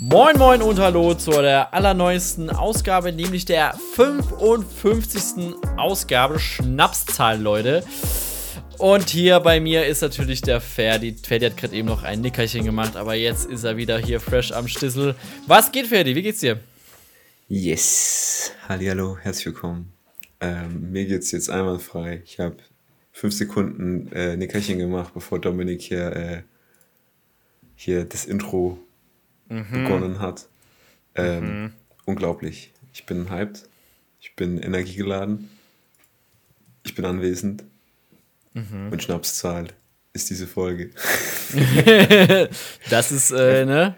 Moin Moin und Hallo zu der allerneuesten Ausgabe, nämlich der 55. Ausgabe Schnapszahl, Leute. Und hier bei mir ist natürlich der Ferdi. Ferdi hat gerade eben noch ein Nickerchen gemacht, aber jetzt ist er wieder hier fresh am Stissel. Was geht, Ferdi? Wie geht's dir? Yes. Hallihallo, herzlich willkommen. Ähm, mir geht's jetzt einwandfrei. Ich habe fünf Sekunden äh, Nickerchen gemacht, bevor Dominik hier, äh, hier das Intro mhm. begonnen hat. Ähm, mhm. Unglaublich. Ich bin hyped. Ich bin energiegeladen. Ich bin anwesend. Mhm. Und Schnapszahl ist diese Folge. das ist, äh, ne?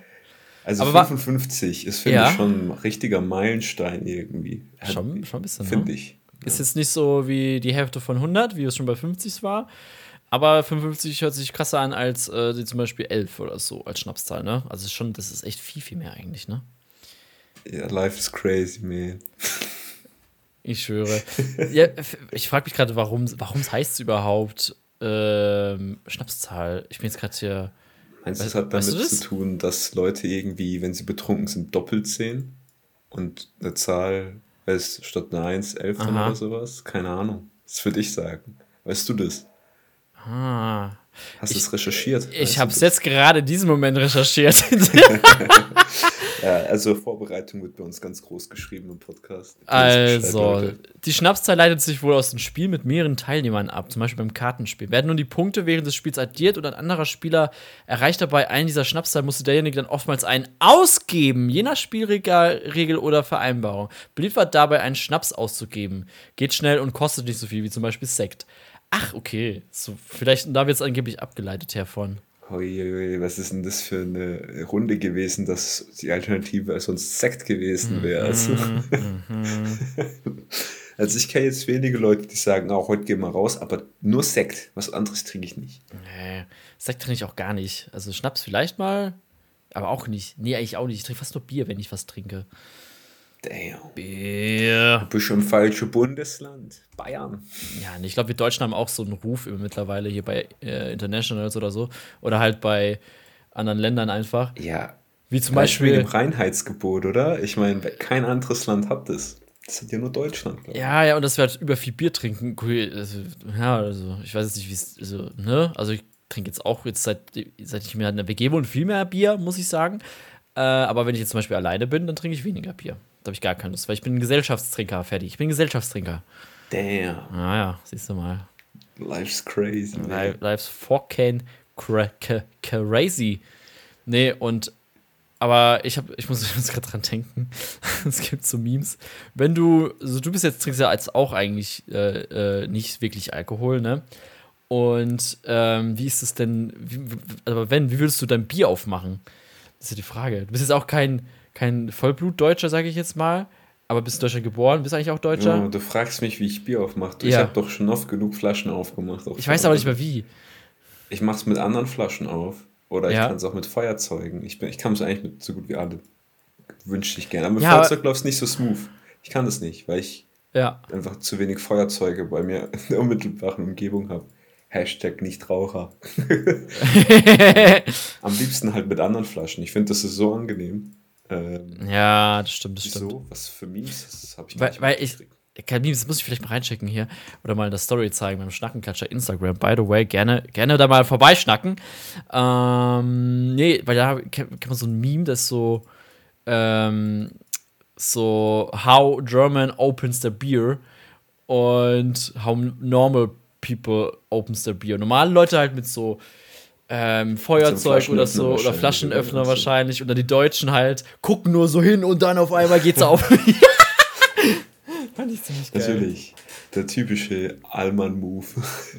Also Aber 55 ist, finde ja. ich, schon ein richtiger Meilenstein irgendwie. Schon, schon ein bisschen. Finde ne? ich. Ist jetzt nicht so wie die Hälfte von 100, wie es schon bei 50 war. Aber 55 hört sich krasser an als äh, zum Beispiel 11 oder so als Schnapszahl, ne? Also schon, das ist echt viel, viel mehr eigentlich, ne? Ja, life is crazy, man. Ich schwöre. ja, ich frage mich gerade, warum warum heißt es überhaupt ähm, Schnapszahl? Ich bin jetzt gerade hier. Meinst du, es hat damit zu tun, dass Leute irgendwie, wenn sie betrunken sind, doppelt sehen? Und eine Zahl heißt statt eine 1, 11 oder sowas? Keine Ahnung. Das würde ich sagen. Weißt du das? Ah. Hast du es recherchiert? Ich habe es jetzt gerade in diesem Moment recherchiert. ja, also Vorbereitung wird bei uns ganz groß geschrieben im Podcast. Also, die Schnapszahl leitet sich wohl aus dem Spiel mit mehreren Teilnehmern ab, zum Beispiel beim Kartenspiel. Werden nun die Punkte während des Spiels addiert und ein anderer Spieler erreicht dabei einen dieser Schnapszahl, musste derjenige dann oftmals einen ausgeben, je nach Spielregel oder Vereinbarung. Beliebt war dabei, einen Schnaps auszugeben. Geht schnell und kostet nicht so viel wie zum Beispiel Sekt. Ach, okay. So, vielleicht da wird es angeblich abgeleitet hervon. Ui, was ist denn das für eine Runde gewesen, dass die Alternative sonst Sekt gewesen wäre? Also, mhm. also ich kenne jetzt wenige Leute, die sagen, auch heute gehen wir raus, aber nur Sekt. Was anderes trinke ich nicht. Nee, Sekt trinke ich auch gar nicht. Also Schnaps vielleicht mal, aber auch nicht. Nee, eigentlich auch nicht. Ich trinke fast nur Bier, wenn ich was trinke. Damn. Bier. Du bist schon im falschen Bundesland. Bayern. Ja, ich glaube, wir Deutschen haben auch so einen Ruf mittlerweile hier bei äh, Internationals oder so. Oder halt bei anderen Ländern einfach. Ja. Wie zum Beispiel. Mit dem Reinheitsgebot, oder? Ich meine, kein anderes Land hat das. Das hat ja nur Deutschland. Ja, ja, und dass wir halt über viel Bier trinken. Also, ja, also, ich weiß jetzt nicht, wie es. Also, ne? Also, ich trinke jetzt auch jetzt seit, seit ich mir in der WG wohne viel mehr Bier, muss ich sagen. Äh, aber wenn ich jetzt zum Beispiel alleine bin, dann trinke ich weniger Bier. Da habe ich gar keine Lust, weil ich bin Gesellschaftstrinker, fertig. Ich bin Gesellschaftstrinker. Damn. Ah ja, siehst du mal. Life's crazy. Life, life's fucking cra crazy. Nee, und aber ich, hab, ich muss jetzt gerade dran denken. es gibt so Memes. Wenn du, also du bist jetzt trinkst ja als auch eigentlich äh, äh, nicht wirklich Alkohol, ne? Und ähm, wie ist es denn, aber wenn, wie würdest du dein Bier aufmachen? Das ist ja die Frage. Du bist jetzt auch kein, kein Vollblutdeutscher, sage ich jetzt mal. Aber bist in Deutschland geboren? Bist du eigentlich auch Deutscher? Ja, du fragst mich, wie ich Bier aufmache. Ja. Ich habe doch schon oft genug Flaschen aufgemacht. Ich weiß aber nicht mehr wie. Ich mache es mit anderen Flaschen auf. Oder ja. ich kann es auch mit Feuerzeugen. Ich, bin, ich kann es eigentlich mit so gut wie alle. Wünsche ich gerne. Aber mit ja, Feuerzeug läuft es nicht so smooth. Ich kann das nicht, weil ich ja. einfach zu wenig Feuerzeuge bei mir in der unmittelbaren Umgebung habe. Hashtag Nichtraucher. Am liebsten halt mit anderen Flaschen. Ich finde, das ist so angenehm. Ähm, ja, das stimmt, das wieso? stimmt. Was für Memes? Das habe ich weil, weil ich, kein Memes, das muss ich vielleicht mal reinschicken hier oder mal in der Story zeigen beim Schnackenklatscher Instagram. By the way, gerne, gerne da mal vorbeischnacken. Ähm, nee, weil da kennt man so ein Meme, das so, ähm, so How German opens their beer und How normal people opens their beer. Normale Leute halt mit so ähm, Feuerzeug oder so oder Flaschenöffner wahrscheinlich. Dann die Deutschen halt gucken nur so hin und dann auf einmal geht's auf. Fand ich ziemlich geil. Natürlich. Der typische Allmann-Move.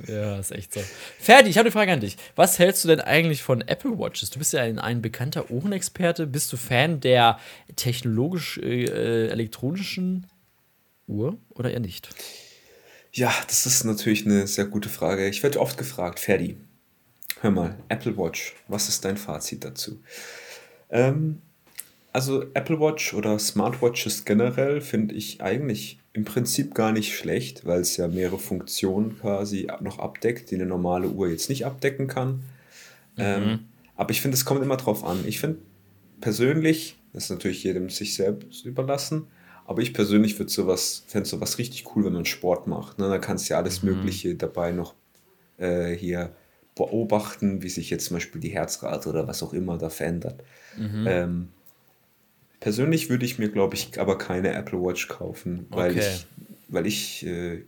Ja, ist echt so. Ferdi, ich habe eine Frage an dich. Was hältst du denn eigentlich von Apple Watches? Du bist ja ein, ein bekannter Uhrenexperte. Bist du Fan der technologisch-elektronischen äh, Uhr oder eher nicht? Ja, das ist natürlich eine sehr gute Frage. Ich werde oft gefragt, Ferdi, hör mal, Apple Watch, was ist dein Fazit dazu? Ähm, also Apple Watch oder Smartwatches generell finde ich eigentlich im Prinzip gar nicht schlecht, weil es ja mehrere Funktionen quasi noch abdeckt, die eine normale Uhr jetzt nicht abdecken kann. Mhm. Ähm, Aber ich finde, es kommt immer drauf an. Ich finde persönlich, das ist natürlich jedem sich selbst überlassen, aber ich persönlich würde sowas, fände sowas richtig cool, wenn man Sport macht. Ne? Da kannst du ja alles mhm. Mögliche dabei noch äh, hier beobachten, wie sich jetzt zum Beispiel die Herzrate oder was auch immer da verändert. Mhm. Ähm, persönlich würde ich mir, glaube ich, aber keine Apple Watch kaufen, weil okay. ich, weil ich, äh,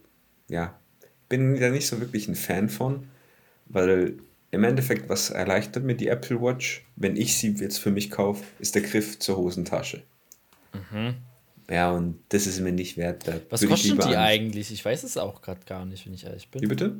ja, bin da nicht so wirklich ein Fan von, weil im Endeffekt, was erleichtert mir die Apple Watch, wenn ich sie jetzt für mich kaufe, ist der Griff zur Hosentasche. Mhm. Ja, und das ist mir nicht wert. Was kosten die eigentlich? Ich weiß es auch gerade gar nicht, wenn ich ehrlich bin. Wie bitte?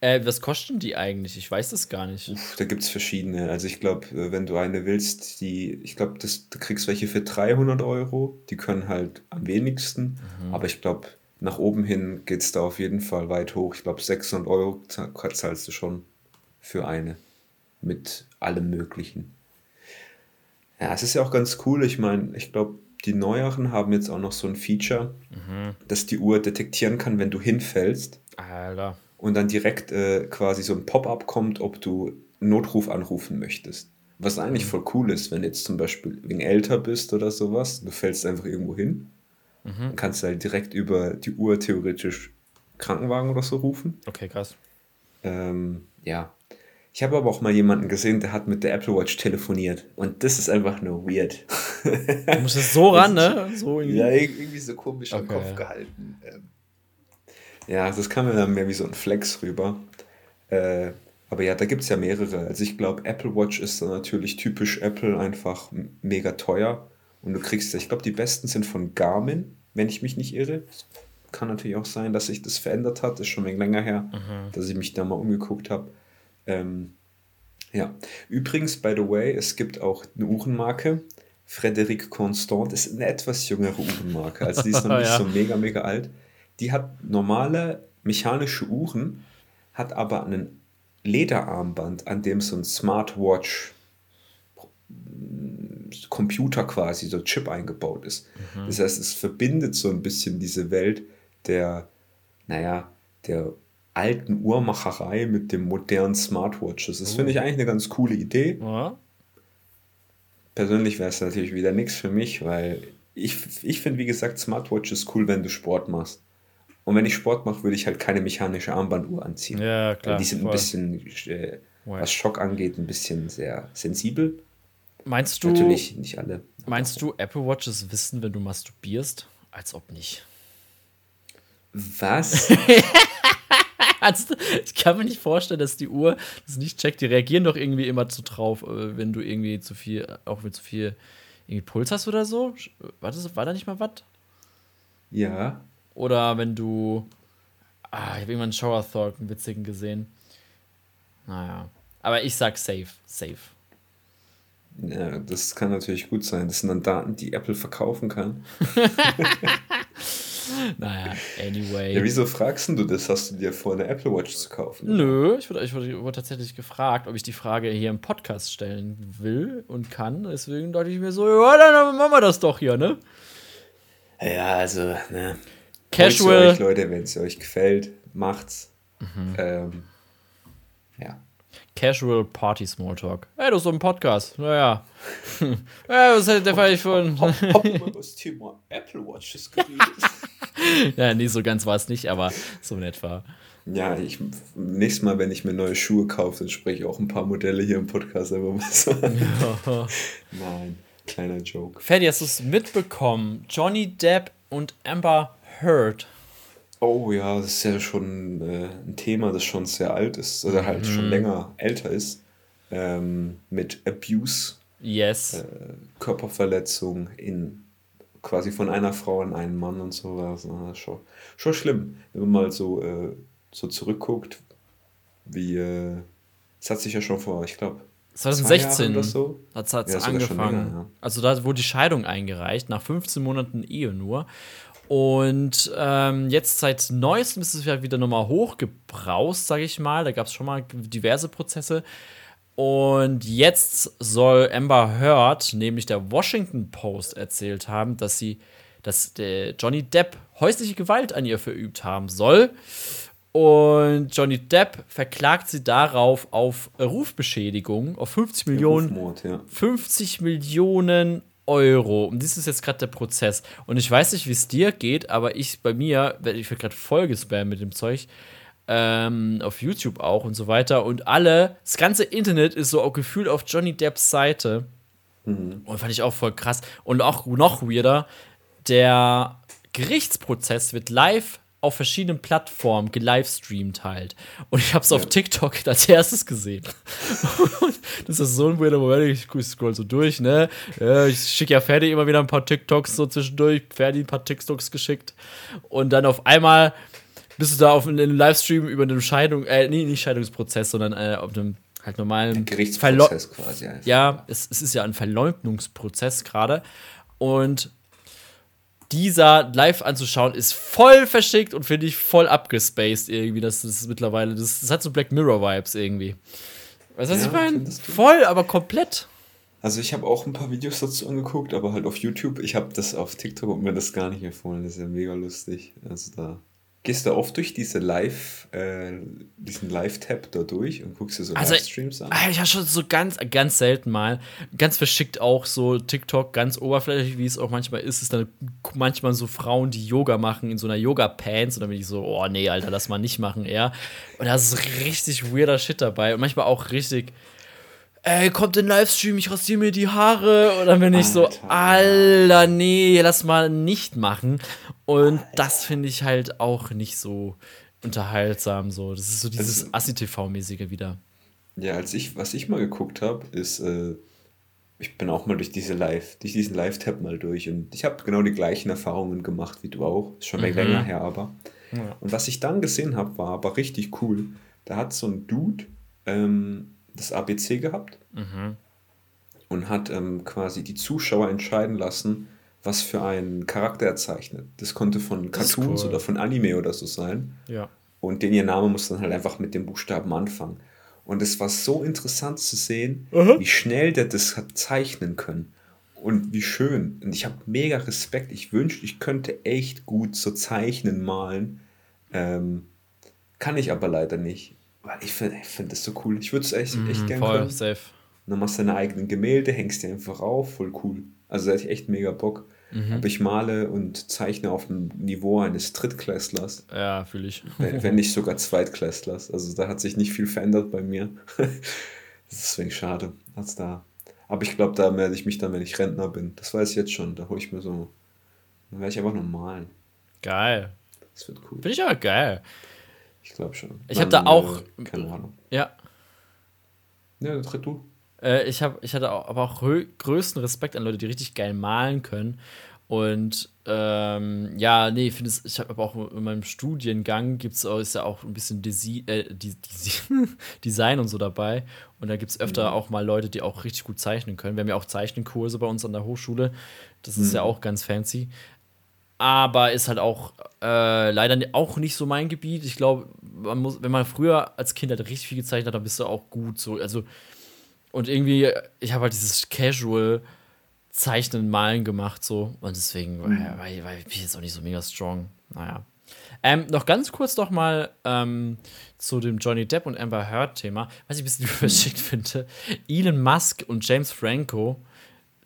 Äh, was kosten die eigentlich? Ich weiß es gar nicht. Uff, da gibt es verschiedene. Also ich glaube, äh, wenn du eine willst, die, ich glaube, du kriegst welche für 300 Euro. Die können halt am wenigsten. Mhm. Aber ich glaube, nach oben hin geht es da auf jeden Fall weit hoch. Ich glaube, 600 Euro zahlst du schon für eine. Mit allem Möglichen. Ja, es ist ja auch ganz cool. Ich meine, ich glaube, die neueren haben jetzt auch noch so ein Feature, mhm. dass die Uhr detektieren kann, wenn du hinfällst. Alter. Und dann direkt äh, quasi so ein Pop-up kommt, ob du Notruf anrufen möchtest. Was eigentlich mhm. voll cool ist, wenn du jetzt zum Beispiel wegen älter bist oder sowas, du fällst einfach irgendwo hin, mhm. dann kannst du halt direkt über die Uhr theoretisch Krankenwagen oder so rufen. Okay, krass. Ähm, ja, ich habe aber auch mal jemanden gesehen, der hat mit der Apple Watch telefoniert. Und das ist einfach nur weird. Du musst es so ran, ne? So irgendwie. Ja, irgendwie so komisch okay. am Kopf gehalten. Ähm, ja, das kam mir dann mehr wie so ein Flex rüber. Äh, aber ja, da gibt es ja mehrere. Also ich glaube, Apple Watch ist dann natürlich typisch Apple einfach mega teuer. Und du kriegst, ich glaube, die besten sind von Garmin, wenn ich mich nicht irre. Kann natürlich auch sein, dass sich das verändert hat. Ist schon ein wenig länger her, mhm. dass ich mich da mal umgeguckt habe. Ähm, ja, übrigens, by the way, es gibt auch eine Uhrenmarke, Frederic Constant, ist eine etwas jüngere Uhrenmarke, also die ist noch nicht ja. so mega, mega alt. Die hat normale mechanische Uhren, hat aber einen Lederarmband, an dem so ein Smartwatch Computer quasi, so Chip eingebaut ist. Mhm. Das heißt, es verbindet so ein bisschen diese Welt der, naja, der alten Uhrmacherei mit dem modernen Smartwatches. Das finde ich oh. eigentlich eine ganz coole Idee. Ja. Persönlich wäre es natürlich wieder nichts für mich, weil ich, ich finde, wie gesagt, Smartwatches cool, wenn du Sport machst. Und wenn ich Sport mache, würde ich halt keine mechanische Armbanduhr anziehen. Ja, klar. die sind voll. ein bisschen, äh, was Schock angeht, ein bisschen sehr sensibel. Meinst du. Natürlich nicht alle. Meinst du, Apple Watches wissen, wenn du masturbierst? Als ob nicht. Was? ich kann mir nicht vorstellen, dass die Uhr das nicht checkt. Die reagieren doch irgendwie immer zu drauf, äh, wenn du irgendwie zu viel, auch wenn zu viel irgendwie Puls hast oder so. War, das, war da nicht mal was? Ja. Oder wenn du. Ah, ich habe irgendwann einen Shower Thought, einen witzigen gesehen. Naja. Aber ich sag safe. Safe. Ja, das kann natürlich gut sein. Das sind dann Daten, die Apple verkaufen kann. naja, anyway. Ja, wieso fragst du das? Hast du dir vor, eine Apple Watch zu kaufen? Nö, ich wurde, ich wurde, wurde tatsächlich gefragt, ob ich die Frage hier im Podcast stellen will und kann. Deswegen dachte ich mir so, ja, dann machen wir das doch hier, ne? Ja, also, ne. Casual. Euch, Leute, wenn es euch gefällt, macht's. Mhm. Ähm, ja. Casual Party Smalltalk. Hey, du hast so ein Podcast. Naja. ja, was hätte der vielleicht von. Hab mal das Thema Apple Watches geredet. ja, nee, so ganz war es nicht, aber so in etwa. Ja, ich, nächstes Mal, wenn ich mir neue Schuhe kaufe, dann spreche ich auch ein paar Modelle hier im Podcast einfach mal so Ja. Nein, kleiner Joke. Ferdi, hast du es mitbekommen? Johnny Depp und Amber Heard. Oh ja, das ist ja schon äh, ein Thema, das schon sehr alt ist, oder halt mhm. schon länger älter ist. Ähm, mit Abuse. Yes. Äh, Körperverletzung in quasi von einer Frau an einen Mann und sowas. Na, schon, schon schlimm, wenn man mal so, äh, so zurückguckt, wie äh, es hat sich ja schon vor, ich glaube, 2016 so. hat es ja, angefangen. Länger, ja. Also da wurde die Scheidung eingereicht, nach 15 Monaten Ehe nur. Und ähm, jetzt seit neuestem ist es ja wieder nochmal hochgebraust, sage ich mal. Da gab es schon mal diverse Prozesse. Und jetzt soll Amber Heard, nämlich der Washington Post, erzählt haben, dass sie, dass der Johnny Depp häusliche Gewalt an ihr verübt haben soll. Und Johnny Depp verklagt sie darauf auf Rufbeschädigung, auf 50 Millionen, Rufmord, ja. 50 Millionen Euro. Und das ist jetzt gerade der Prozess. Und ich weiß nicht, wie es dir geht, aber ich bei mir, ich werde gerade voll gespammt mit dem Zeug, ähm, auf YouTube auch und so weiter. Und alle, das ganze Internet ist so auch gefühlt auf Johnny Depps Seite. Und fand ich auch voll krass. Und auch noch weirder, der Gerichtsprozess wird live auf verschiedenen Plattformen gelivestreamt halt. Und ich habe es auf Ja. TikTok als erstes gesehen. das ist so ein weirder Moment. Ich scroll so durch, ne? Ich schicke ja Ferdi immer wieder ein paar TikToks so zwischendurch. Ferdi ein paar TikToks geschickt. Und dann auf einmal bist du da auf einem Livestream über einen Scheidung, äh, nee, nicht Scheidungsprozess, sondern äh, auf einem halt normalen Verlo- Gerichtsprozess quasi. einfach. ja, es, es ist ja ein Verleugnungsprozess gerade. Und dieser live anzuschauen ist voll verschickt und finde ich voll abgespaced irgendwie. Das ist mittlerweile, das, das hat so Black Mirror-Vibes irgendwie. Weißt du, was Ja, ich meine? Voll, aber komplett. Also ich habe auch ein paar Videos dazu angeguckt, aber halt auf YouTube. Ich habe das auf TikTok und mir das gar nicht empfohlen. Das ist ja mega lustig. Also da gehst du oft durch diese Live, äh, diesen Live-Tab da durch und guckst dir so Also, Livestreams an. Ah, Ich habe schon so ganz, ganz selten mal, ganz verschickt auch so TikTok, ganz oberflächlich, wie es auch manchmal ist, ist dann manchmal so Frauen, die Yoga machen in so einer Yoga-Pants und dann bin ich so, oh nee, Alter, lass mal nicht machen, eher. Und da ist richtig weirder Shit dabei und manchmal auch richtig, ey, kommt in Livestream, ich rasiere mir die Haare und dann bin ich so, Alter. Alter, nee, lass mal nicht machen. Und das finde ich halt auch nicht so unterhaltsam, so. Das ist so dieses Also- Assi-TV-mäßige wieder. Ja, als ich, was ich mal geguckt habe, ist, äh, ich bin auch mal durch diese Live, durch diesen Live-Tab mal durch und ich habe genau die gleichen Erfahrungen gemacht wie du auch. Ist schon Mhm. länger her, aber. Ja. Und was ich dann gesehen habe, war aber richtig cool. Da hat so ein Dude ähm, das ABC gehabt Mhm. und hat ähm, quasi die Zuschauer entscheiden lassen, was für einen Charakter er zeichnet. Das konnte von Cartoons cool. oder von Anime oder so sein. Ja. Und den ihr Name muss dann halt einfach mit dem Buchstaben anfangen. Und es war so interessant zu sehen, Aha. wie schnell der das hat zeichnen können. Und wie schön. Und ich habe mega Respekt. Ich wünschte, ich könnte echt gut so zeichnen, malen. Ähm, kann ich aber leider nicht. Weil ich finde find das so cool. Ich würde es echt, echt Mhm, gerne voll, können. safe. Dann machst du deine eigenen Gemälde, hängst die einfach auf, voll cool. Also da hätte ich echt mega Bock. Mhm. Aber ich male und zeichne auf dem Niveau eines Drittklässlers, Ja, fühle ich. wenn wenn nicht sogar Zweitklässlers. Also da hat sich nicht viel verändert bei mir. das ist deswegen schade. Hat's da. Aber ich glaube, da melde ich mich dann, wenn ich Rentner bin. Das weiß ich jetzt schon. Da hole ich mir so. Dann werde ich einfach nur malen. Geil. Das wird cool. Finde ich aber geil. Ich glaube schon. Ich hab Dann, da auch- Äh, keine Ahnung. Ja. Ja, tritt du. Äh, ich, hab, ich hatte auch, aber auch größten Respekt an Leute, die richtig geil malen können. Und ähm, ja, nee, ich finde es, ich habe aber auch in meinem Studiengang gibt es ist ja auch ein bisschen Desi äh, die, Design und so dabei. Und da gibt es öfter auch mal Leute, die auch richtig gut zeichnen können. Wir haben ja auch Zeichenkurse bei uns an der Hochschule. Das ist ja auch ganz fancy. Aber ist halt auch äh, leider auch nicht so mein Gebiet. Ich glaube, man muss, wenn man früher als Kind halt richtig viel gezeichnet hat, dann bist du auch gut so. Also, und irgendwie, ich habe halt dieses Casual Zeichnen, Malen gemacht so. Und deswegen war, war, war bin ich jetzt auch nicht so mega strong. Naja. Ähm, noch ganz kurz noch mal ähm, zu dem Johnny Depp und Amber Heard Thema, was ich ein bisschen verschickt finde. Elon Musk und James Franco,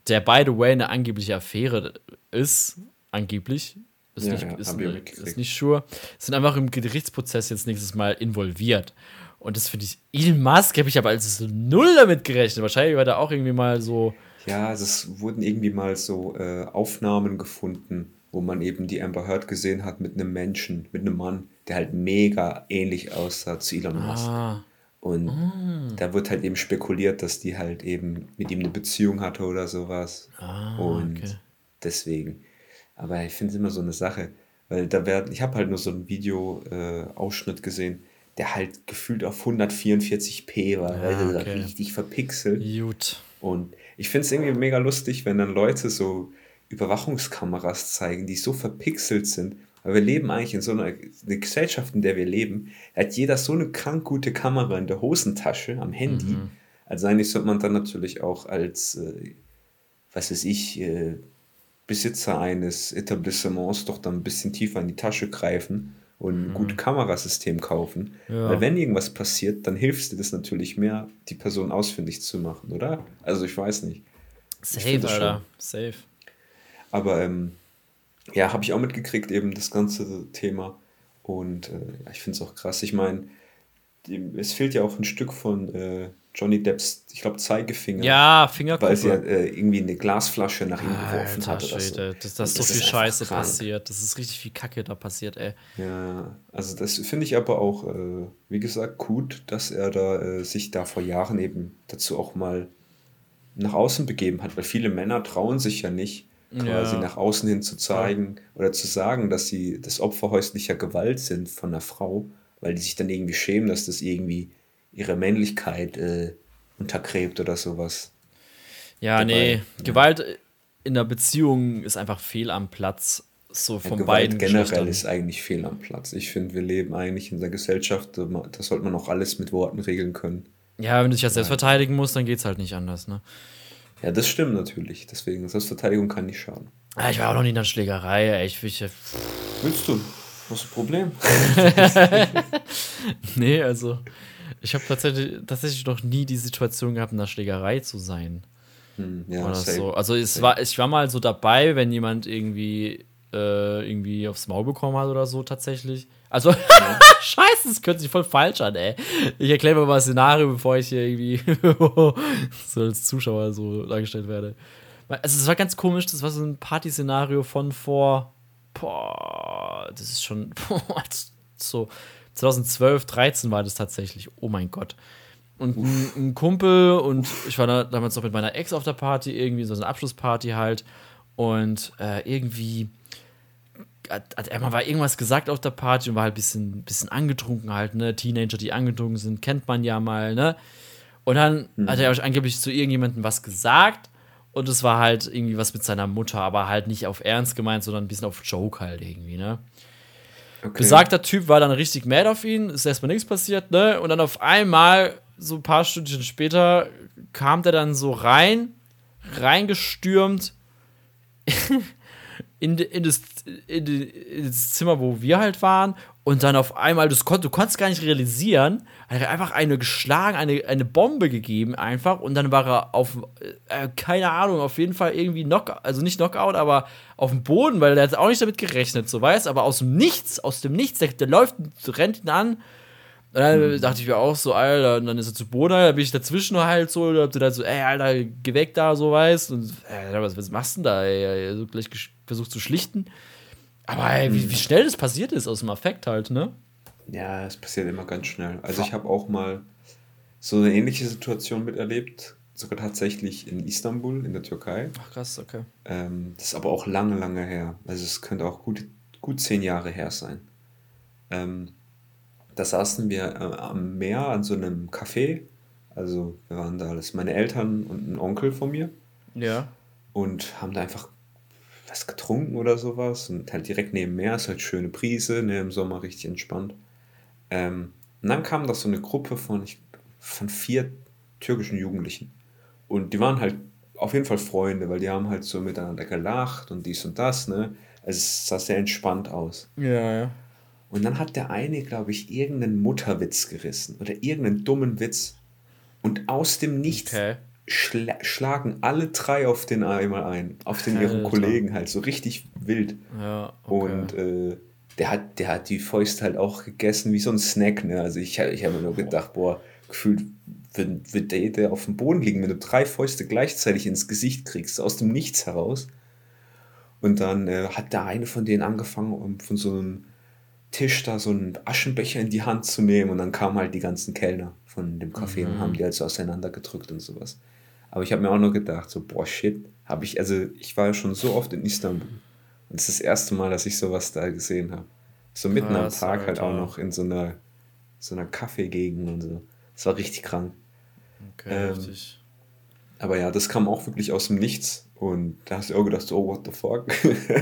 der by the way eine angebliche Affäre ist, angeblich, ist, Ja, nicht, ja, ist, ne- ist nicht sure, sind einfach im Gerichtsprozess jetzt nächstes Mal involviert. Und das finde ich, Elon Musk habe ich aber als null damit gerechnet. Wahrscheinlich war da auch irgendwie mal so, Ja, es wurden irgendwie mal so äh, Aufnahmen gefunden, wo man eben die Amber Heard gesehen hat mit einem Menschen, mit einem Mann, der halt mega ähnlich aussah zu Elon Musk. ah, Und da wird halt eben spekuliert, dass die halt eben mit ihm eine Beziehung hatte oder sowas. ah, Und okay. deswegen. Aber ich finde es immer so eine Sache, weil da werden, ich habe halt nur so einen Video-Ausschnitt gesehen, der halt gefühlt auf 144p war, Ah, also okay. richtig verpixelt. Gut. Und ich finde es irgendwie mega lustig, wenn dann Leute so Überwachungskameras zeigen, die so verpixelt sind. Weil wir leben eigentlich in so einer eine Gesellschaft, in der wir leben, da hat jeder so eine krank gute Kamera in der Hosentasche, am Handy. Mhm. Also eigentlich sollte man dann natürlich auch als, äh, was weiß ich, äh, Besitzer eines Etablissements doch dann ein bisschen tiefer in die Tasche greifen und ein gutes Kamerasystem kaufen. Ja. Weil wenn irgendwas passiert, dann hilfst dir das natürlich mehr, die Person ausfindig zu machen, oder? Also ich weiß nicht. Ich Safe, Alter. Safe. Aber ähm, ja, habe ich auch mitgekriegt, eben das ganze Thema. Und äh, ich finde es auch krass. Ich meine, es fehlt ja auch ein Stück von äh, Johnny Depps, ich glaube, Zeigefinger. Ja, Weil Fingerkuppe. sie ja, äh, irgendwie eine Glasflasche nach ihm geworfen Alter hat oder so. Schwede, das, da ist Und so das viel Scheiße krank. passiert. Das ist richtig viel Kacke da passiert, ey. Ja, also das finde ich aber auch, äh, wie gesagt, gut, dass er da äh, sich da vor Jahren eben dazu auch mal nach außen begeben hat, weil viele Männer trauen sich ja nicht, quasi Ja. nach außen hin zu zeigen oder zu sagen, dass sie das Opfer häuslicher Gewalt sind von einer Frau, weil die sich dann irgendwie schämen, dass das irgendwie ihre Männlichkeit äh, untergräbt oder sowas. Ja, Dabei, nee. ja. Gewalt in der Beziehung ist einfach fehl am Platz. So Ja, von Gewalt beiden generell ist eigentlich fehl am Platz. Ich finde, wir leben eigentlich in der Gesellschaft, da sollte man auch alles mit Worten regeln können. Ja, wenn du dich ja selbst verteidigen musst, dann geht's halt nicht anders, ne? Ja, das stimmt natürlich. Deswegen, Selbstverteidigung kann nicht schaden. Ah, Ich war auch noch nie in der Schlägerei, ey. Ich, ich, Willst du? Was ist das Problem? nee, also. Ich habe tatsächlich, tatsächlich noch nie die Situation gehabt, in der Schlägerei zu sein. Hm, ja, oder safe. so. Also es war, ich war mal so dabei, wenn jemand irgendwie, äh, irgendwie aufs Maul bekommen hat oder so tatsächlich. Also, scheiße, das könnte sich voll falsch an, ey. Ich erkläre mir mal das Szenario, bevor ich hier irgendwie so als Zuschauer so dargestellt werde. Also es war ganz komisch, das war so ein Partyszenario von vor, boah, das ist schon, boah, so 2012, 13 war das tatsächlich. Oh mein Gott. Und ein, ein Kumpel und ich war da damals noch mit meiner Ex auf der Party, irgendwie so eine Abschlussparty halt. Und äh, irgendwie hat, hat er mal war irgendwas gesagt auf der Party und war halt ein bisschen, bisschen angetrunken halt, ne? Teenager, die angetrunken sind, kennt man ja mal, ne? Und dann hat er angeblich zu irgendjemandem was gesagt und es war halt irgendwie was mit seiner Mutter, aber halt nicht auf Ernst gemeint, sondern ein bisschen auf Joke halt irgendwie, ne? Okay. Besagter Typ war dann richtig mad auf ihn, ist erstmal nichts passiert, ne? Und dann auf einmal, so ein paar Stündchen später, kam der dann so rein, reingestürmt in, in, das, in, in das Zimmer, wo wir halt waren. Und dann auf einmal, das kon, du konntest gar nicht realisieren, hat er einfach eine geschlagen, eine, eine Bombe gegeben einfach. Und dann war er auf, äh, keine Ahnung, auf jeden Fall irgendwie Knockout, also nicht Knockout, aber auf dem Boden, weil der hat auch nicht damit gerechnet, so weißt Aber aus dem Nichts, aus dem Nichts, der, der läuft, rennt ihn an. Und dann dachte ich mir auch so, Alter, und dann ist er zu Boden, da bin ich dazwischen halt so, da hab dann so, ey, Alter, geh weg da, so weißt. Und, Alter, was, was machst du denn da, ey? So gleich gesch- versucht zu schlichten. Aber ey, wie, wie schnell das passiert ist aus dem Affekt halt, ne? Ja, es passiert immer ganz schnell. Also ich habe auch mal so eine ähnliche Situation miterlebt, sogar tatsächlich in Istanbul, in der Türkei. Ach krass, okay. Ähm, das ist aber auch lange, lange her. Also es könnte auch gut, gut zehn Jahre her sein. Ähm, da saßen wir äh, am Meer an so einem Café. Also wir waren da alles, meine Eltern und ein Onkel von mir. Ja. und haben da einfach was getrunken oder sowas und halt direkt neben Meer ist halt schöne Brise, ne, im Sommer richtig entspannt. Ähm, und dann kam da so eine Gruppe von, ich, von vier türkischen Jugendlichen und die waren halt auf jeden Fall Freunde, weil die haben halt so miteinander gelacht und dies und das, ne. Also es sah sehr entspannt aus. Ja, ja. Und dann hat der eine, glaube ich, irgendeinen Mutterwitz gerissen oder irgendeinen dummen Witz und aus dem Nichts Okay. Schla schlagen alle drei auf den einmal ein, auf den ihren Alter. Kollegen halt, so richtig wild. Ja, okay. Und äh, der, hat, der hat die Fäuste halt auch gegessen wie so ein Snack, ne? Also ich, ich habe mir nur gedacht, boah, gefühlt wird, wird der, der auf dem Boden liegen, wenn du drei Fäuste gleichzeitig ins Gesicht kriegst, aus dem Nichts heraus. Und dann äh, hat der eine von denen angefangen, um von so einem Tisch da so einen Aschenbecher in die Hand zu nehmen und dann kamen halt die ganzen Kellner von dem Café und haben die halt so auseinandergedrückt und sowas. Aber ich habe mir auch nur gedacht, so, boah, shit, habe ich, also ich war ja schon so oft in Istanbul und es ist das erste Mal, dass ich sowas da gesehen habe. So mitten am Tag halt auch noch in so einer, so einer Kaffeegegend und so. Das war richtig krank. okay, ähm, richtig. Aber ja, das kam auch wirklich aus dem Nichts und da hast du auch gedacht, so, oh, what the fuck?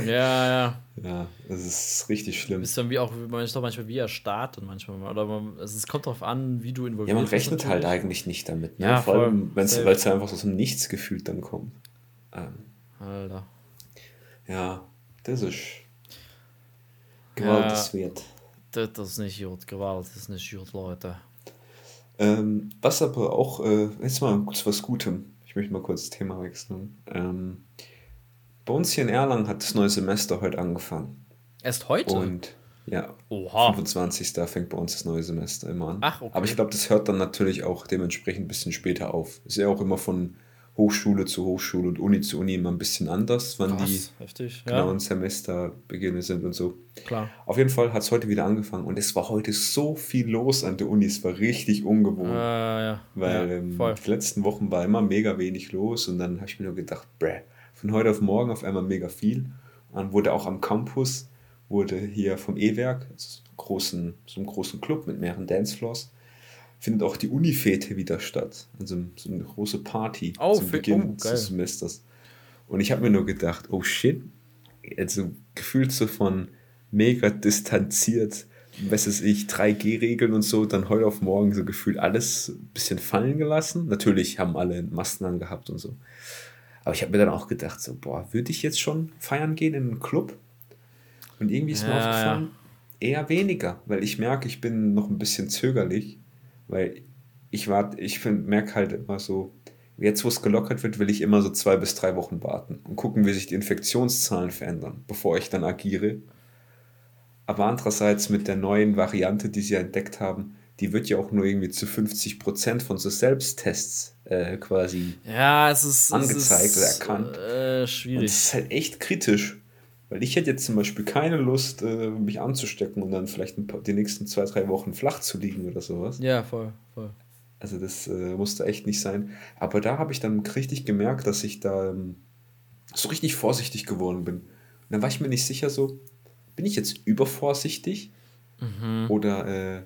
Ja, ja. ja, das ist richtig schlimm. Ist dann wie auch, man ist doch manchmal wie er startet manchmal. Oder man, also es kommt darauf an, wie du involviert Ja, man bist rechnet halt eigentlich nicht damit. Ne? Ja, Vor allem, weil es einfach aus dem Nichts gefühlt dann kommt. Ähm, Alter. ja, das ist gewaltenswert. Das ist nicht gut, Gewalt ist nicht gut, Leute. Ähm, was aber auch, äh, jetzt mal zu was Gutem. Ich möchte mal kurz das Thema wechseln. Ähm, bei uns hier in Erlangen hat das neue Semester heute angefangen. Erst heute? Und ja, Oha. 25. fängt bei uns das neue Semester immer an. Ach, okay. Aber ich glaube, das hört dann natürlich auch dementsprechend ein bisschen später auf. Ist ja auch immer von Hochschule zu Hochschule und Uni zu Uni immer ein bisschen anders, wann die Krass, heftig. genauen Ja, Semesterbeginne sind und so. klar. Auf jeden Fall hat es heute wieder angefangen und es war heute so viel los an der Uni. Es war richtig ungewohnt. Äh, ja. Weil ja, ähm, die letzten Wochen war immer mega wenig los und dann habe ich mir nur gedacht, bräh, von heute auf morgen auf einmal mega viel. Und dann wurde auch am Campus, wurde hier vom E-Werk, also so, einen großen, so einem großen Club mit mehreren Dancefloors, findet auch die Unifete wieder statt. Also so eine große Party Oh, zum Beginn oh, des Semesters. Und ich habe mir nur gedacht, oh shit, also gefühlt so von mega distanziert, was weiß ich, 3G-Regeln und so, dann heute auf morgen so gefühlt alles ein bisschen fallen gelassen. Natürlich haben alle Masken angehabt und so. Aber ich habe mir dann auch gedacht, so, boah, würde ich jetzt schon feiern gehen in einen Club? Und irgendwie ist mir Ja, aufgefallen, eher weniger, weil ich merke, ich bin noch ein bisschen zögerlich, weil ich warte, ich merke halt immer so, jetzt wo es gelockert wird, will ich immer so zwei bis drei Wochen warten und gucken, wie sich die Infektionszahlen verändern, bevor ich dann agiere. Aber andererseits mit der neuen Variante, die sie entdeckt haben, die wird ja auch nur irgendwie zu 50% von so Selbsttests äh, quasi Ja, es ist. Angezeigt es oder ist, erkannt. Äh, und schwierig. es ist halt echt kritisch. Weil ich hätte jetzt zum Beispiel keine Lust, äh, mich anzustecken und dann vielleicht paar, die nächsten zwei, drei Wochen flach zu liegen oder sowas. Ja, voll, voll. Also das äh, musste echt nicht sein. Aber da habe ich dann richtig gemerkt, dass ich da ähm, so richtig vorsichtig geworden bin. Und dann war ich mir nicht sicher so, bin ich jetzt übervorsichtig? Oder äh,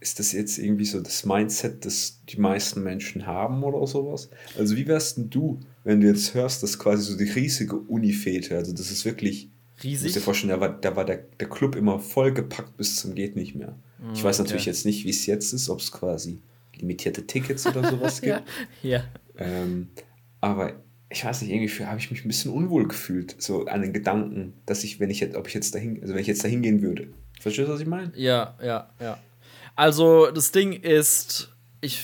ist das jetzt irgendwie so das Mindset, das die meisten Menschen haben oder sowas? Also wie wärst denn du, wenn du jetzt hörst, dass quasi so die riesige Unifete, also das ist wirklich, du musst Riesig. dir vorstellen, da war, da war der, der Club immer vollgepackt bis zum geht nicht mehr. Ich weiß natürlich jetzt nicht, wie es jetzt ist, ob es quasi limitierte Tickets oder sowas gibt. Ja. Ähm, aber ich weiß nicht, irgendwie habe ich mich ein bisschen unwohl gefühlt, so an den Gedanken, dass ich, wenn ich jetzt, ob ich jetzt dahin, also wenn ich jetzt dahin gehen würde. Verstehst du, was ich meine? Ja, ja, ja. Also, das Ding ist, ich.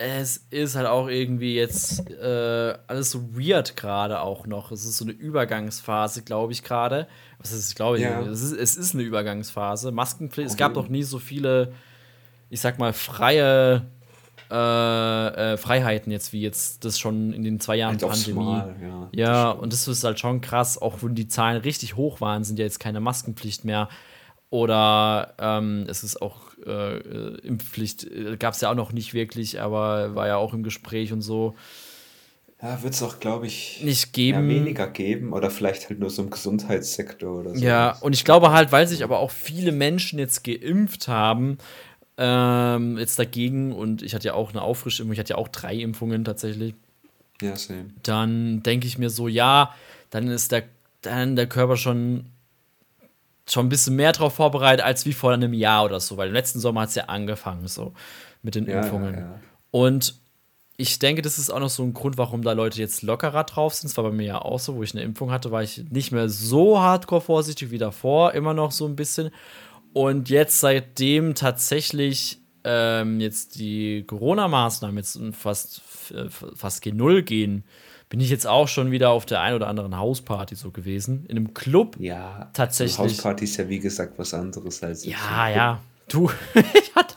Es ist halt auch irgendwie jetzt äh, alles so weird gerade auch noch. Es ist so eine Übergangsphase, glaube ich, gerade. Was ist, glaube ich, Ja. es, ist, es ist eine Übergangsphase. Maskenpflicht, es Auf gab noch nie so viele, ich sag mal, freie äh, äh, Freiheiten jetzt, wie jetzt das schon in den zwei Jahren Halt Pandemie. Mal, ja. Ja, Das und das ist halt schon krass, auch wenn die Zahlen richtig hoch waren, sind ja jetzt keine Maskenpflicht mehr. Oder ähm, es ist auch äh, äh, Impfpflicht, gab es ja auch noch nicht wirklich, aber war ja auch im Gespräch und so. Ja, wird es auch, glaube ich, Nicht geben. weniger geben oder vielleicht halt nur so im Gesundheitssektor oder so. Ja, und ich glaube halt, weil sich aber auch viele Menschen jetzt geimpft haben, ähm, jetzt dagegen, und ich hatte ja auch eine Auffrischimpfung, ich hatte ja auch drei Impfungen tatsächlich. Ja, same. dann denke ich mir so, ja, dann ist der, dann der Körper schon, schon ein bisschen mehr darauf vorbereitet als wie vor einem Jahr oder so, weil im letzten Sommer hat es ja angefangen, so mit den Ja, Impfungen. ja. Und ich denke, das ist auch noch so ein Grund, warum da Leute jetzt lockerer drauf sind. Das war bei mir ja auch so, wo ich eine Impfung hatte, war ich nicht mehr so hardcore vorsichtig wie davor, immer noch so ein bisschen. Und jetzt seitdem tatsächlich ähm, jetzt die Corona-Maßnahmen jetzt fast, äh, fast gen Null gehen, bin ich jetzt auch schon wieder auf der ein oder anderen Hausparty so gewesen. In einem Club. Ja, Tatsächlich. So Hausparty ist ja wie gesagt was anderes als Ja, ja. Du, ich hatte.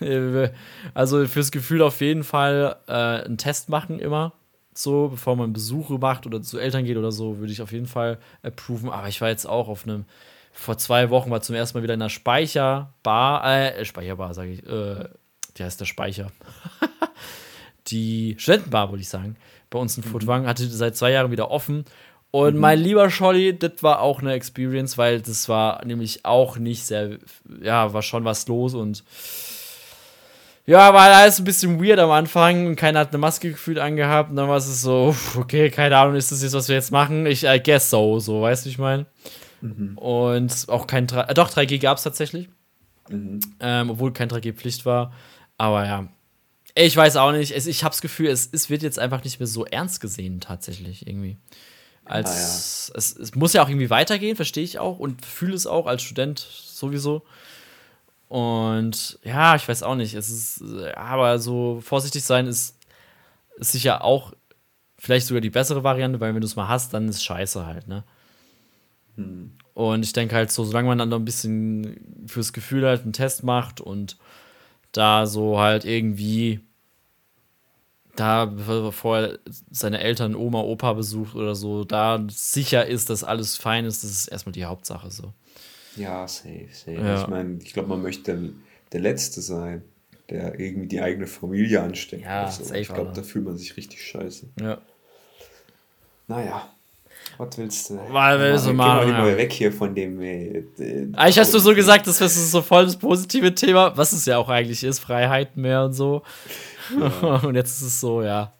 also fürs Gefühl auf jeden Fall äh, einen Test machen immer. So, bevor man Besuche macht oder zu Eltern geht oder so, würde ich auf jeden Fall approven. Aber ich war jetzt auch auf einem, vor zwei Wochen war zum ersten Mal wieder in einer Speicherbar, äh, Speicherbar, sage ich, äh, die heißt der Speicher. die Studentenbar, würde ich sagen, bei uns in Furtwang, hatte seit zwei Jahren wieder offen. Und mein lieber Scholli, das war auch eine Experience, weil das war nämlich auch nicht sehr, ja, war schon was los und ja, war alles ein bisschen weird am Anfang und keiner hat eine Maske gefühlt angehabt und dann war es so, okay, keine Ahnung, ist das jetzt, was wir jetzt machen? Ich I guess so, so, weißt du, wie ich meine? Und auch kein, 3, äh, doch, 3G gab es tatsächlich, ähm, obwohl kein 3G-Pflicht war, aber ja, ich weiß auch nicht, es, ich habe das Gefühl, es, es wird jetzt einfach nicht mehr so ernst gesehen, tatsächlich, irgendwie. Als ah, ja. es, es muss ja auch irgendwie weitergehen, verstehe ich auch und fühle es auch als Student sowieso. Und ja, ich weiß auch nicht. Es ist, aber so vorsichtig sein ist, ist sicher auch vielleicht sogar die bessere Variante, weil wenn du es mal hast, dann ist scheiße halt, ne? Hm. Und ich denke halt so, solange man dann noch ein bisschen fürs Gefühl halt einen Test macht und da so halt irgendwie da, bevor er seine Eltern, Oma, Opa besucht oder so, da sicher ist, dass alles fein ist, das ist erstmal die Hauptsache so. Ja, safe, safe. Ja. Ich meine, ich glaube, man möchte der, der Letzte sein, der irgendwie die eigene Familie ansteckt. Ja, so. safe. Ich glaube, da fühlt man sich richtig scheiße. Ja. Naja. Was willst du? Mal willst du mal. Geh mal weg hier von dem. Äh, eigentlich hast du so gesagt, das ist so voll das positive Thema, was es ja auch eigentlich ist, Freiheit mehr und so. Ja. und jetzt ist es so, ja.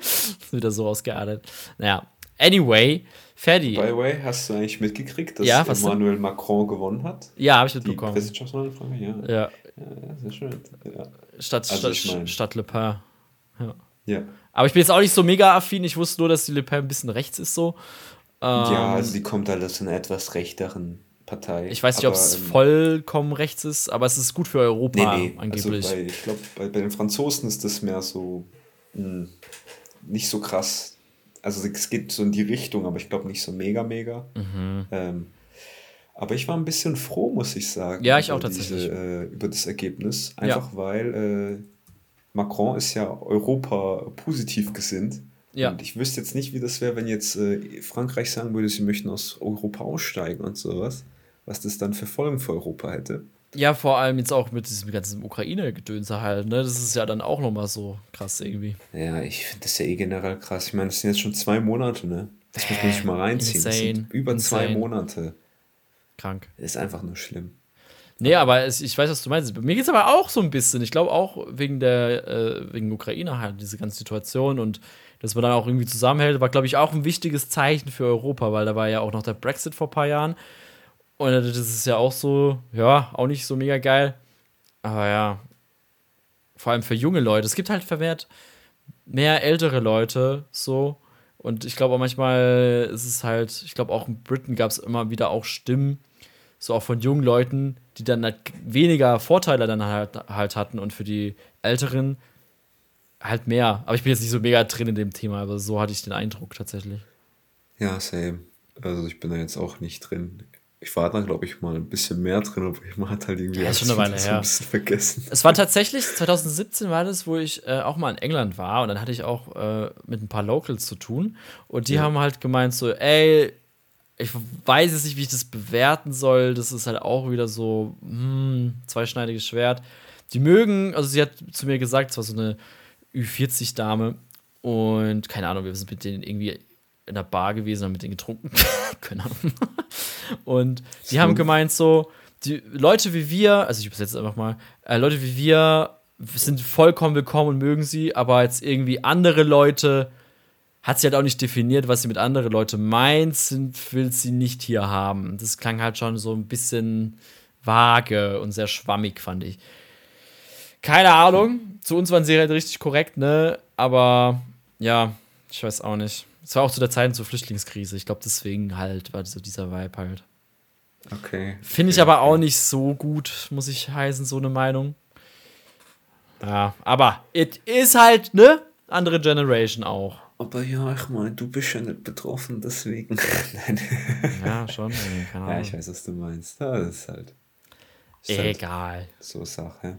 ist wieder so ausgeartet. Naja, anyway, Ferdi. By the way, hast du eigentlich mitgekriegt, dass ja, Emmanuel denn? Macron gewonnen hat? Ja, habe ich mitbekommen. Die Präsidentschaftswahlfrage, ja. Ja. ja. sehr schön. Ja. Stadt, also Stadt, ich mein, Stadt Le Pen. Ja. Ja. Aber ich bin jetzt auch nicht so mega affin. Ich wusste nur, dass die Le Pen ein bisschen rechts ist so. Ähm, ja, also die kommt halt aus einer etwas rechteren Partei. Ich weiß nicht, ob es ähm, vollkommen rechts ist, aber es ist gut für Europa nee, nee. angeblich. Also bei, ich glaube, bei, bei, den Franzosen ist das mehr so mh, hm, nicht so krass. Also es geht so in die Richtung, aber ich glaube nicht so mega, mega. Mhm. Ähm, aber ich war ein bisschen froh, muss ich sagen. Ja, ich auch tatsächlich. Diese, äh, über das Ergebnis. Einfach ja. weil äh, Macron ist ja Europa positiv gesinnt. Ja. Und ich wüsste jetzt nicht, wie das wäre, wenn jetzt äh, Frankreich sagen würde, sie möchten aus Europa aussteigen und sowas was das dann für Folgen für Europa hätte. Ja, vor allem jetzt auch mit diesem ganzen Ukraine-Gedönse halt, ne? Das ist ja dann auch nochmal so krass irgendwie. Ja, ich finde das ja eh generell krass. Ich meine, das sind jetzt schon zwei Monate, ne? Das muss man sich mal reinziehen. Insane. Über Insane. zwei Monate. Krank. Das ist einfach nur schlimm. Nee, aber es, ich weiß, was du meinst. Mir geht es aber auch so ein bisschen. Ich glaube auch wegen der, äh, wegen Ukraine halt, diese ganze Situation und dass man dann auch irgendwie zusammenhält, war, glaube ich, auch ein wichtiges Zeichen für Europa, weil da war ja auch noch der Brexit vor ein paar Jahren. Und das ist ja auch so, ja, auch nicht so mega geil. Aber ja, vor allem für junge Leute. Es gibt halt vermehrt mehr ältere Leute so. Und ich glaube auch manchmal ist es halt, ich glaube auch in Britain gab es immer wieder auch Stimmen, so auch von jungen Leuten, die dann halt weniger Vorteile dann halt, halt hatten und für die Älteren halt mehr. Aber ich bin jetzt nicht so mega drin in dem Thema, aber so hatte ich den Eindruck tatsächlich. Ja, same. Also ich bin da jetzt auch nicht drin ich war da, glaube ich, mal ein bisschen mehr drin, aber ich hat halt irgendwie ja, schon eine Weile her. ein bisschen vergessen. Es war tatsächlich, 2017 war das, wo ich äh, auch mal in England war und dann hatte ich auch äh, mit ein paar Locals zu tun und die ja. haben halt gemeint so, ey, ich weiß jetzt nicht, wie ich das bewerten soll, das ist halt auch wieder so, hm, zweischneidiges Schwert. Die mögen, also sie hat zu mir gesagt, es war so eine Ü40-Dame und keine Ahnung, wir sind mit denen irgendwie in der Bar gewesen und mit denen getrunken. Keine Ahnung. Und die so. haben gemeint so, die Leute wie wir, also ich übersetze einfach mal, äh, Leute wie wir sind vollkommen willkommen und mögen sie, aber jetzt irgendwie andere Leute hat sie halt auch nicht definiert, was sie mit anderen Leute meint, sind, will sie nicht hier haben. Das klang halt schon so ein bisschen vage und sehr schwammig, fand ich. Keine Ahnung. Zu uns waren sie halt richtig korrekt, ne? Aber ja, ich weiß auch nicht. Es war auch zu der Zeit zur Flüchtlingskrise. Ich glaube, deswegen halt war so dieser Vibe halt. Okay. Finde ich aber auch nicht so gut, muss ich heißen, so eine Meinung. Ja, aber it ist halt, ne? Andere Generation auch. Aber ja, ich meine, du bist ja nicht betroffen, deswegen. ja, schon. Keine Ahnung. Ja, ich weiß, was du meinst. Ja, das ist halt. Ist halt Egal. Halt so Sache.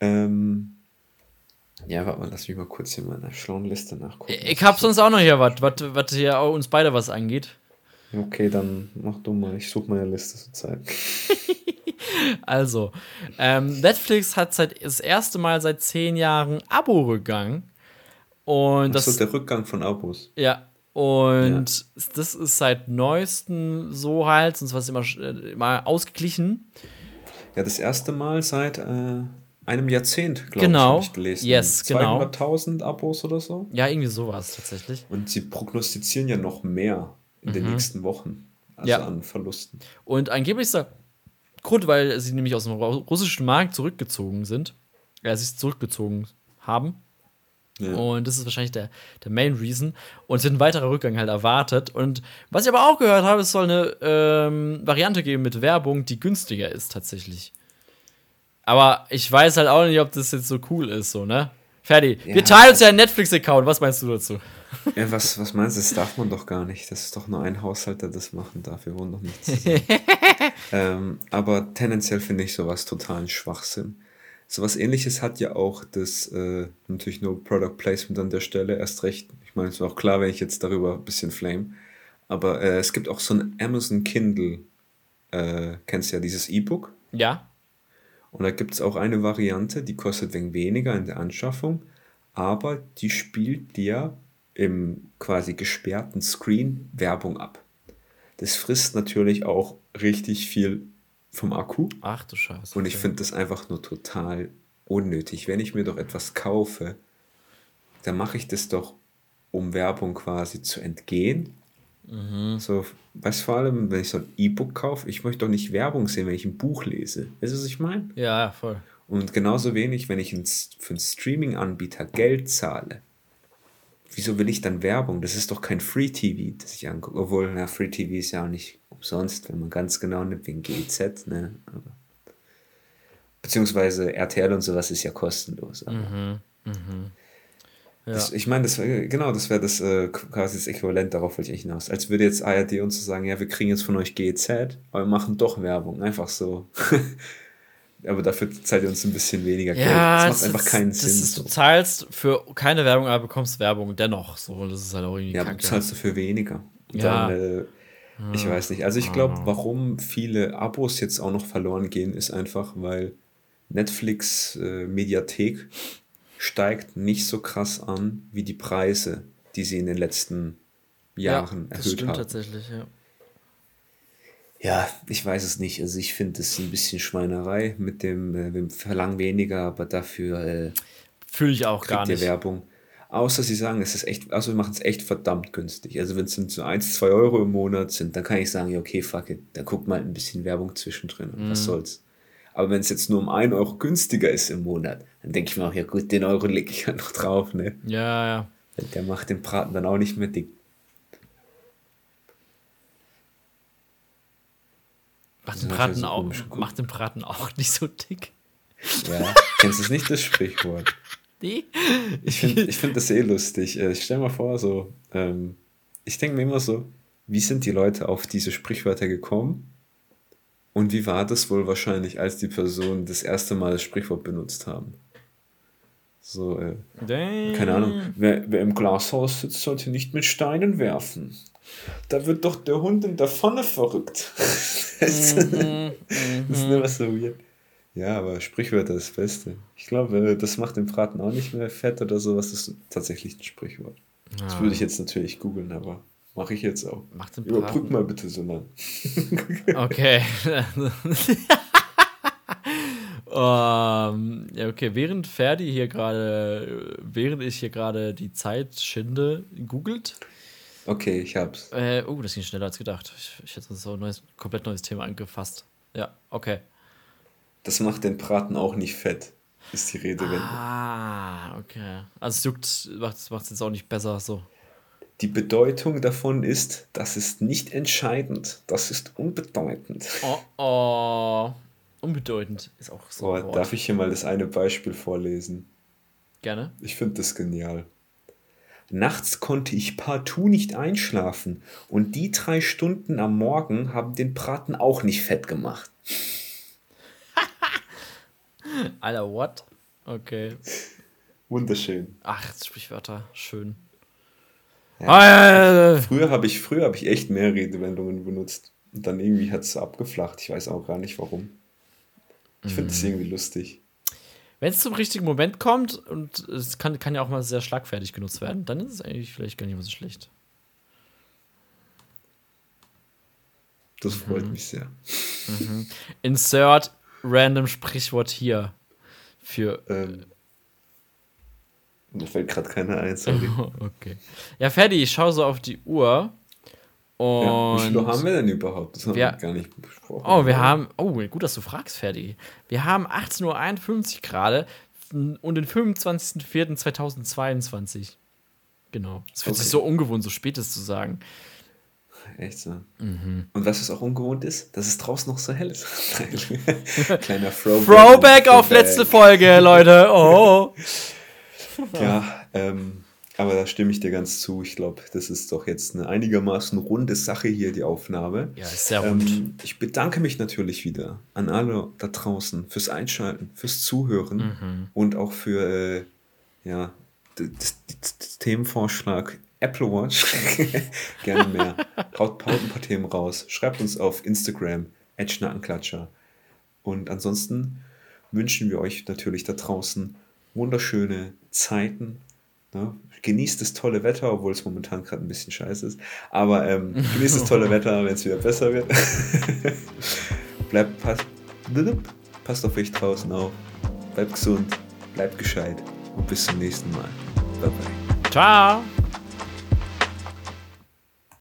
Ähm, ja, warte mal, lass mich mal kurz hier meine schlauen Liste nachgucken. Ich hab sonst auch noch hier was, was hier auch uns beide was angeht. Okay, dann mach du mal. Ich suche meine Liste zur Zeit. also, ähm, Netflix hat seit, das erste Mal seit zehn Jahren Abo-Rückgang. Und das ist der Rückgang von Abos. Ja. Und ja. das ist seit neuestem so halt, sonst war es immer, äh, immer ausgeglichen. Ja, das erste Mal seit äh, einem Jahrzehnt, glaube genau. ich, ich gelesen. Yes, genau. 200.000 Abos oder so. Ja, irgendwie sowas tatsächlich. Und sie prognostizieren ja noch mehr in mhm. den nächsten Wochen. Also ja. an Verlusten. Und angeblich ist der Grund, weil sie nämlich aus dem russischen Markt zurückgezogen sind, äh, sich zurückgezogen haben, Ja. Und das ist wahrscheinlich der, der Main Reason. Und es wird ein weiterer Rückgang halt erwartet. Und was ich aber auch gehört habe, es soll eine ähm, Variante geben mit Werbung, die günstiger ist tatsächlich. Aber ich weiß halt auch nicht, ob das jetzt so cool ist, so, ne? Ferdi. Ja. Wir teilen uns ja einen Netflix-Account. Was meinst du dazu? Ja, was, was meinst du? Das darf man doch gar nicht. Das ist doch nur ein Haushalt, der das machen darf. Wir wohnen doch nicht zusammen. ähm, aber tendenziell finde ich sowas totalen Schwachsinn. Sowas ähnliches hat ja auch das, äh, natürlich nur Product Placement an der Stelle, erst recht. Ich meine, es war auch klar, wenn ich jetzt darüber ein bisschen flame. Aber äh, es gibt auch so ein Amazon Kindle, äh, kennst du ja dieses E-Book? Ja. Und da gibt es auch eine Variante, die kostet wegen weniger in der Anschaffung, aber die spielt dir im quasi gesperrten Screen Werbung ab. Das frisst natürlich auch richtig viel vom Akku. Ach du Scheiße. Und ich finde das einfach nur total unnötig. Wenn ich mir doch etwas kaufe, dann mache ich das doch, um Werbung quasi zu entgehen. Mhm. So, weißt vor allem, wenn ich so ein E-Book kaufe, ich möchte doch nicht Werbung sehen, wenn ich ein Buch lese. Weißt du, was ich meine? Ja, voll. Und genauso wenig, wenn ich für einen Streaming-Anbieter Geld zahle, wieso will ich dann Werbung? Das ist doch kein Free TV, das ich angucke. Obwohl, na, Free TV ist ja auch nicht umsonst, wenn man ganz genau nimmt, wegen GZ, ne? Aber, beziehungsweise RTL und sowas ist ja kostenlos. Mhm, mhm. Ja. Das, ich meine, das wär, genau, das wäre das äh, quasi das Äquivalent, darauf wollte ich hinaus. Als würde jetzt ARD uns so sagen, ja, wir kriegen jetzt von euch GZ, aber wir machen doch Werbung. Einfach so. aber dafür zahlt ihr uns ein bisschen weniger Geld. Ja, das macht einfach keinen das Sinn. Ist, so. Du zahlst für keine Werbung, aber bekommst Werbung dennoch. So, das ist halt auch irgendwie Ja, zahlst du für weniger. Und ja. Dann, äh, ich weiß nicht. Also ich glaube, warum viele Abos jetzt auch noch verloren gehen, ist einfach, weil Netflix äh, Mediathek steigt nicht so krass an wie die Preise, die sie in den letzten Jahren ja, erhöht das stimmt haben. tatsächlich, ja. Ja, ich weiß es nicht. Also ich finde es ein bisschen Schweinerei mit dem, äh, wir verlangen weniger, aber dafür äh, fühle ich auch gar nicht. Werbung. Außer sie sagen, es ist echt, also wir machen es echt verdammt günstig. Also wenn es so 1, 2 Euro im Monat sind, dann kann ich sagen, ja, okay, fuck it, dann guckt mal ein bisschen Werbung zwischendrin und mm. was mhm. soll's. Aber wenn es jetzt nur um 1 Euro günstiger ist im Monat, dann denke ich mir auch, ja gut, den Euro lege ich halt noch drauf, ne? Ja, ja. Der macht den Braten dann auch nicht mehr dick. Macht den, Braten auch, macht den Braten auch nicht so dick. Ja, kennst du nicht das Sprichwort? Nee. Ich finde ich find das eh lustig. Äh, ich stell mal vor, so, ähm, ich denke mir immer so, wie sind die Leute auf diese Sprichwörter gekommen? Und wie war das wohl wahrscheinlich, als die Personen das erste Mal das Sprichwort benutzt haben? So, äh, keine Ahnung. Wer, wer im Glashaus sitzt, sollte nicht mit Steinen werfen. Da wird doch der Hund in der Pfanne verrückt. das, mhm, das ist immer so weird. Ja, aber Sprichwörter ist das Beste. Ich glaube, das macht den Braten auch nicht mehr fett oder sowas. Das ist tatsächlich ein Sprichwort. Ja. Das würde ich jetzt natürlich googeln, aber mache ich jetzt auch. Mach den Braten. Überbrück mal bitte so lang. okay. um, ja, okay, während Ferdi hier gerade, während ich hier gerade die Zeit schinde, googelt. Okay, ich hab's. Äh, oh, das ging schneller als gedacht. Ich, ich hätte so ein neues, komplett neues Thema angefasst. Ja, okay. Das macht den Braten auch nicht fett, ist die Redewendung. Ah, okay. Also es juckt, macht es jetzt auch nicht besser so. Die Bedeutung davon ist, das ist nicht entscheidend, das ist unbedeutend. Oh, oh. Unbedeutend ist auch so. Oh, darf ich hier mal das eine Beispiel vorlesen? Gerne. Ich finde das genial. Nachts konnte ich partout nicht einschlafen und die drei Stunden am Morgen haben den Braten auch nicht fett gemacht. Alter, what? Okay. Wunderschön. Ach, Sprichwörter, schön. Ja, ah, ja, ja. Früher habe ich, hab ich echt mehr Redewendungen benutzt. Und dann irgendwie hat es abgeflacht. Ich weiß auch gar nicht warum. Ich finde es mm. irgendwie lustig. Wenn es zum richtigen Moment kommt und es kann, kann ja auch mal sehr schlagfertig genutzt werden, dann ist es eigentlich vielleicht gar nicht mehr so schlecht. Das freut mhm. mich sehr. Mhm. Insert random Sprichwort hier für. Ähm, mir fällt gerade keiner ein, sorry. okay. Ja, Ferdi, ich schaue so auf die Uhr. Und ja, wie viele haben wir denn überhaupt? Das haben wir, wir gar nicht besprochen. Oh, wir haben. Oh, gut, dass du fragst, Ferdi. Wir haben 18.51 Uhr gerade. und den 25.04.2022. Genau. Es fühlt sich so ungewohnt, so spät ist zu sagen. Echt so. Mhm. Und was es auch ungewohnt ist, dass es draußen noch so hell ist. Kleiner Throwback. Throwback auf letzte Folge, Leute. Oh. Ja, ähm, aber da stimme ich dir ganz zu. Ich glaube, das ist doch jetzt eine einigermaßen runde Sache hier, die Aufnahme. Ja, ist sehr rund. Ähm, ich bedanke mich natürlich wieder an alle da draußen fürs Einschalten, fürs Zuhören Mhm. und auch für äh, ja, das Themenvorschlag Apple Watch. Gerne mehr. Haut, haut ein paar Themen raus. Schreibt uns auf Instagram, Schnackenklatscher. Und ansonsten wünschen wir euch natürlich da draußen wunderschöne Zeiten. Ne? Genießt das tolle Wetter, obwohl es momentan gerade ein bisschen scheiße ist. Aber ähm, genießt das tolle Wetter, wenn es wieder besser wird. bleibt, passt, passt auf euch draußen auf. Bleibt gesund, bleibt gescheit und bis zum nächsten Mal. Bye bye. Ciao.